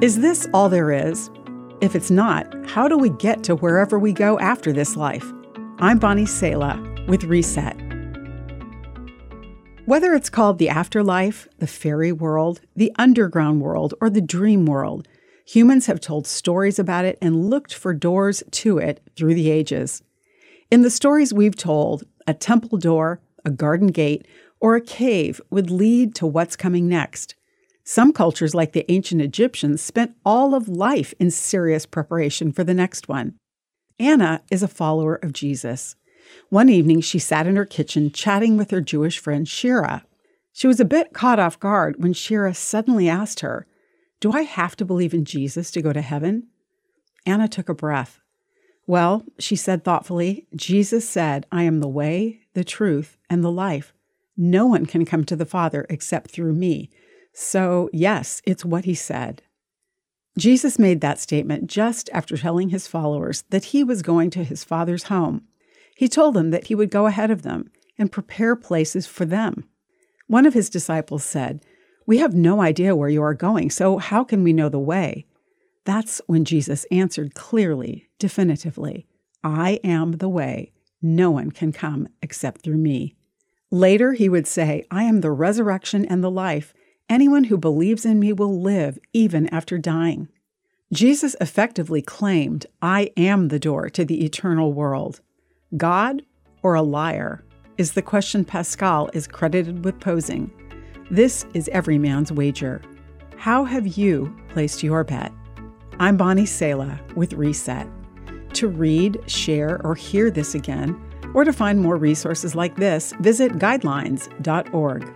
Is this all there is? If it's not, how do we get to wherever we go after this life? I'm Bonnie Sala with Reset. Whether it's called the afterlife, the fairy world, the underground world, or the dream world, humans have told stories about it and looked for doors to it through the ages. In the stories we've told, a temple door, a garden gate, or a cave would lead to what's coming next. Some cultures, like the ancient Egyptians, spent all of life in serious preparation for the next one. Anna is a follower of Jesus. One evening, she sat in her kitchen chatting with her Jewish friend Shira. She was a bit caught off guard when Shira suddenly asked her, Do I have to believe in Jesus to go to heaven? Anna took a breath. Well, she said thoughtfully, Jesus said, I am the way, the truth, and the life. No one can come to the Father except through me. So, yes, it's what he said. Jesus made that statement just after telling his followers that he was going to his Father's home he told them that he would go ahead of them and prepare places for them. One of his disciples said, We have no idea where you are going, so how can we know the way? That's when Jesus answered clearly, definitively, I am the way. No one can come except through me. Later, he would say, I am the resurrection and the life. Anyone who believes in me will live even after dying. Jesus effectively claimed, I am the door to the eternal world. God or a liar is the question Pascal is credited with posing. This is every man's wager. How have you placed your bet? I'm Bonnie Sala with Reset. To read, share, or hear this again, or to find more resources like this, visit guidelines.org.